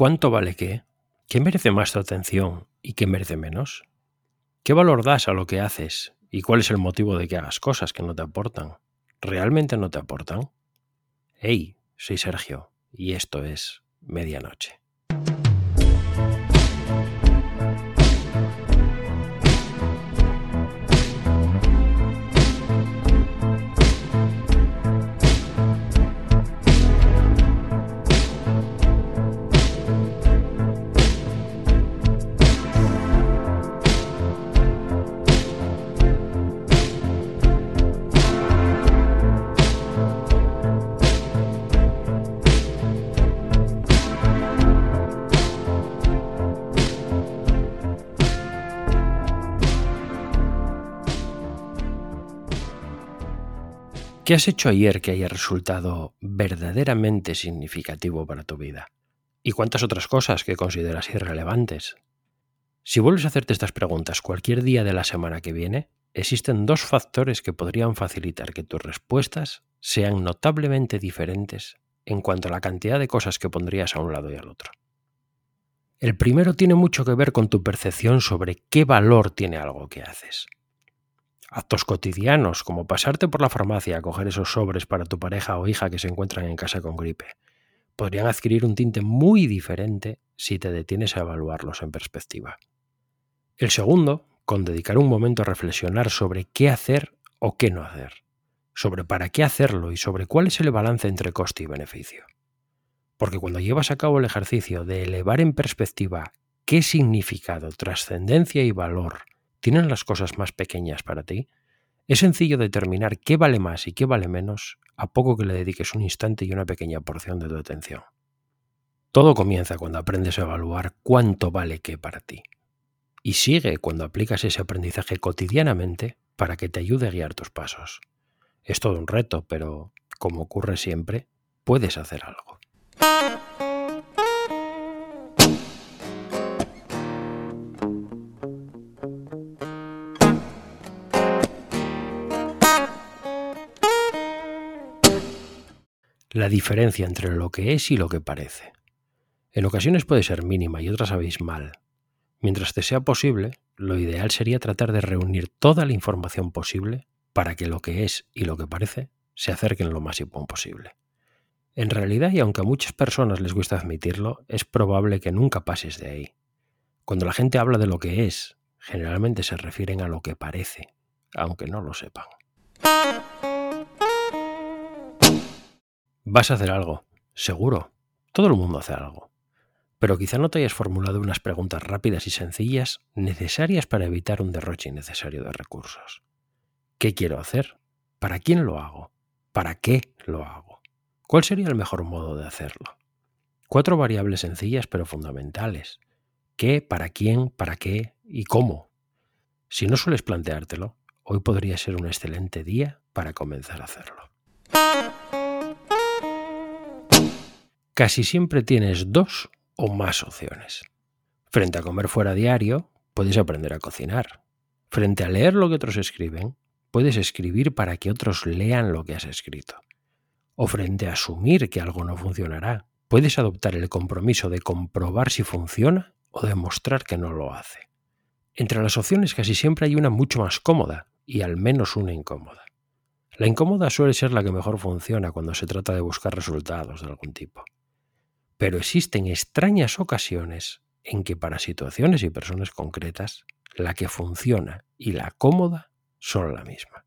¿Cuánto vale qué? ¿Qué merece más tu atención y qué merece menos? ¿Qué valor das a lo que haces y cuál es el motivo de que hagas cosas que no te aportan? ¿Realmente no te aportan? Hey, soy Sergio y esto es Medianoche. ¿Qué has hecho ayer que haya resultado verdaderamente significativo para tu vida? ¿Y cuántas otras cosas que consideras irrelevantes? Si vuelves a hacerte estas preguntas cualquier día de la semana que viene, existen dos factores que podrían facilitar que tus respuestas sean notablemente diferentes en cuanto a la cantidad de cosas que pondrías a un lado y al otro. El primero tiene mucho que ver con tu percepción sobre qué valor tiene algo que haces. Actos cotidianos, como pasarte por la farmacia a coger esos sobres para tu pareja o hija que se encuentran en casa con gripe, podrían adquirir un tinte muy diferente si te detienes a evaluarlos en perspectiva. El segundo, con dedicar un momento a reflexionar sobre qué hacer o qué no hacer, sobre para qué hacerlo y sobre cuál es el balance entre coste y beneficio. Porque cuando llevas a cabo el ejercicio de elevar en perspectiva qué significado, trascendencia y valor tienen las cosas más pequeñas para ti, es sencillo determinar qué vale más y qué vale menos a poco que le dediques un instante y una pequeña porción de tu atención. Todo comienza cuando aprendes a evaluar cuánto vale qué para ti. Y sigue cuando aplicas ese aprendizaje cotidianamente para que te ayude a guiar tus pasos. Es todo un reto, pero, como ocurre siempre, puedes hacer algo. La diferencia entre lo que es y lo que parece. En ocasiones puede ser mínima y otras abismal. Mientras te sea posible, lo ideal sería tratar de reunir toda la información posible para que lo que es y lo que parece se acerquen lo máximo posible. En realidad, y aunque a muchas personas les gusta admitirlo, es probable que nunca pases de ahí. Cuando la gente habla de lo que es, generalmente se refieren a lo que parece, aunque no lo sepan. Vas a hacer algo, seguro. Todo el mundo hace algo. Pero quizá no te hayas formulado unas preguntas rápidas y sencillas necesarias para evitar un derroche innecesario de recursos. ¿Qué quiero hacer? ¿Para quién lo hago? ¿Para qué lo hago? ¿Cuál sería el mejor modo de hacerlo? Cuatro variables sencillas pero fundamentales. ¿Qué, para quién, para qué y cómo? Si no sueles planteártelo, hoy podría ser un excelente día para comenzar a hacerlo. Casi siempre tienes dos o más opciones. Frente a comer fuera diario, puedes aprender a cocinar. Frente a leer lo que otros escriben, puedes escribir para que otros lean lo que has escrito. O frente a asumir que algo no funcionará, puedes adoptar el compromiso de comprobar si funciona o demostrar que no lo hace. Entre las opciones casi siempre hay una mucho más cómoda y al menos una incómoda. La incómoda suele ser la que mejor funciona cuando se trata de buscar resultados de algún tipo. Pero existen extrañas ocasiones en que para situaciones y personas concretas, la que funciona y la cómoda son la misma.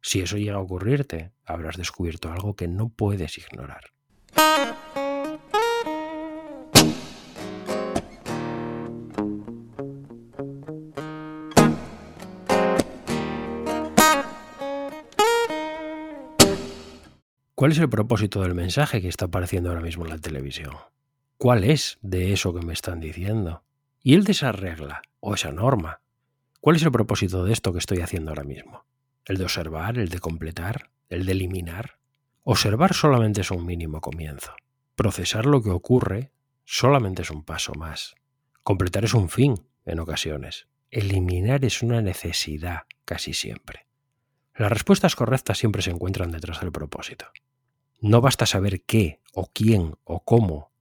Si eso llega a ocurrirte, habrás descubierto algo que no puedes ignorar. ¿Cuál es el propósito del mensaje que está apareciendo ahora mismo en la televisión? ¿Cuál es de eso que me están diciendo? ¿Y el de esa regla o esa norma? ¿Cuál es el propósito de esto que estoy haciendo ahora mismo? ¿El de observar, el de completar, el de eliminar? Observar solamente es un mínimo comienzo. Procesar lo que ocurre solamente es un paso más. Completar es un fin en ocasiones. Eliminar es una necesidad casi siempre. Las respuestas correctas siempre se encuentran detrás del propósito. No basta saber qué o quién o cómo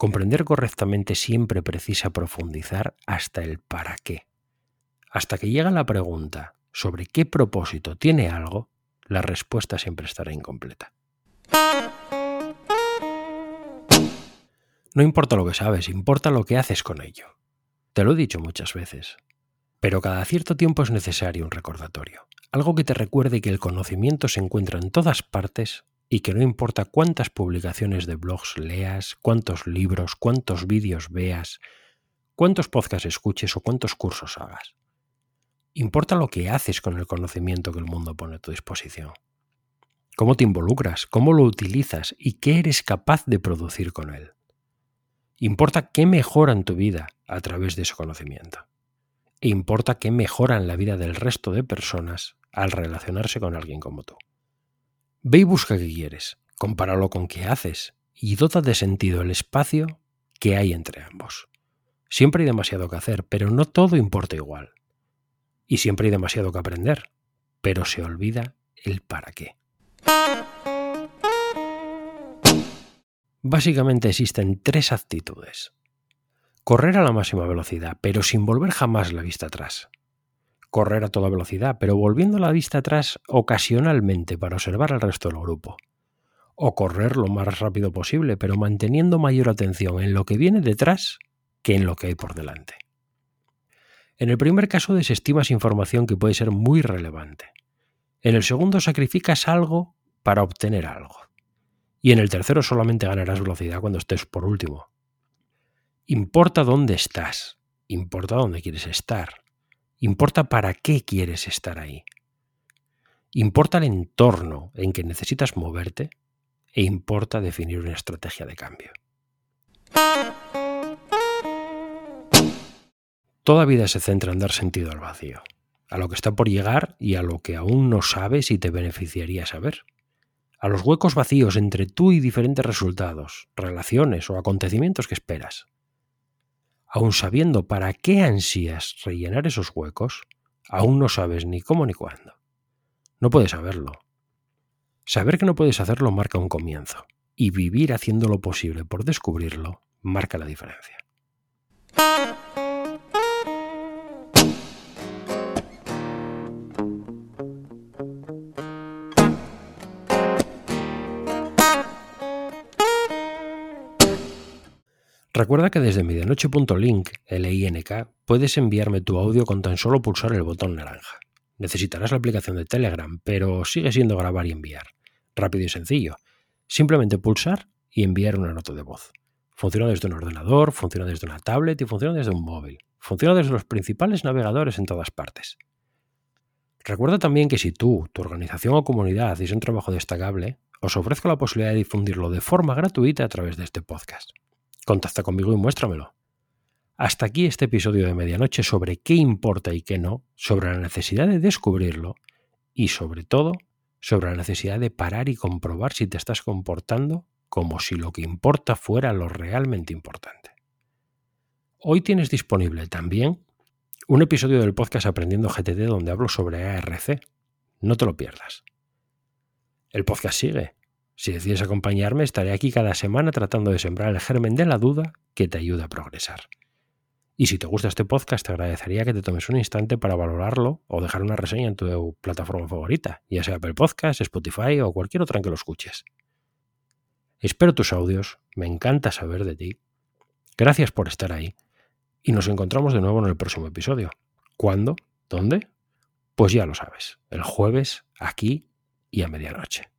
Comprender correctamente siempre precisa profundizar hasta el para qué. Hasta que llega la pregunta sobre qué propósito tiene algo, la respuesta siempre estará incompleta. No importa lo que sabes, importa lo que haces con ello. Te lo he dicho muchas veces. Pero cada cierto tiempo es necesario un recordatorio, algo que te recuerde que el conocimiento se encuentra en todas partes y que no importa cuántas publicaciones de blogs leas, cuántos libros, cuántos vídeos veas, cuántos podcasts escuches o cuántos cursos hagas. Importa lo que haces con el conocimiento que el mundo pone a tu disposición. Cómo te involucras, cómo lo utilizas y qué eres capaz de producir con él. Importa qué mejora en tu vida a través de ese conocimiento. E importa qué mejora en la vida del resto de personas al relacionarse con alguien como tú. Ve y busca qué quieres, compáralo con qué haces y dota de sentido el espacio que hay entre ambos. Siempre hay demasiado que hacer, pero no todo importa igual. Y siempre hay demasiado que aprender, pero se olvida el para qué. Básicamente existen tres actitudes. Correr a la máxima velocidad, pero sin volver jamás la vista atrás. Correr a toda velocidad, pero volviendo la vista atrás ocasionalmente para observar al resto del grupo. O correr lo más rápido posible, pero manteniendo mayor atención en lo que viene detrás que en lo que hay por delante. En el primer caso desestimas información que puede ser muy relevante. En el segundo sacrificas algo para obtener algo. Y en el tercero solamente ganarás velocidad cuando estés por último. Importa dónde estás, importa dónde quieres estar, importa para qué quieres estar ahí. Importa el entorno en que necesitas moverte e importa definir una estrategia de cambio. Toda vida se centra en dar sentido al vacío, a lo que está por llegar y a lo que aún no sabes y te beneficiaría saber a los huecos vacíos entre tú y diferentes resultados, relaciones o acontecimientos que esperas. Aun sabiendo para qué ansías rellenar esos huecos, aún no sabes ni cómo ni cuándo. No puedes saberlo. Saber que no puedes hacerlo marca un comienzo, y vivir haciendo lo posible por descubrirlo marca la diferencia. Recuerda que desde medianoche.link, LINK, puedes enviarme tu audio con tan solo pulsar el botón naranja. Necesitarás la aplicación de Telegram, pero sigue siendo grabar y enviar. Rápido y sencillo. Simplemente pulsar y enviar una nota de voz. Funciona desde un ordenador, funciona desde una tablet y funciona desde un móvil. Funciona desde los principales navegadores en todas partes. Recuerda también que si tú, tu organización o comunidad hacéis un trabajo destacable, os ofrezco la posibilidad de difundirlo de forma gratuita a través de este podcast. Contacta conmigo y muéstramelo. Hasta aquí este episodio de Medianoche sobre qué importa y qué no, sobre la necesidad de descubrirlo y sobre todo sobre la necesidad de parar y comprobar si te estás comportando como si lo que importa fuera lo realmente importante. Hoy tienes disponible también un episodio del podcast Aprendiendo GTD donde hablo sobre ARC. No te lo pierdas. El podcast sigue si decides acompañarme, estaré aquí cada semana tratando de sembrar el germen de la duda que te ayuda a progresar. Y si te gusta este podcast, te agradecería que te tomes un instante para valorarlo o dejar una reseña en tu plataforma favorita, ya sea Apple Podcast, Spotify o cualquier otra en que lo escuches. Espero tus audios, me encanta saber de ti. Gracias por estar ahí. Y nos encontramos de nuevo en el próximo episodio. ¿Cuándo? ¿Dónde? Pues ya lo sabes, el jueves, aquí y a medianoche.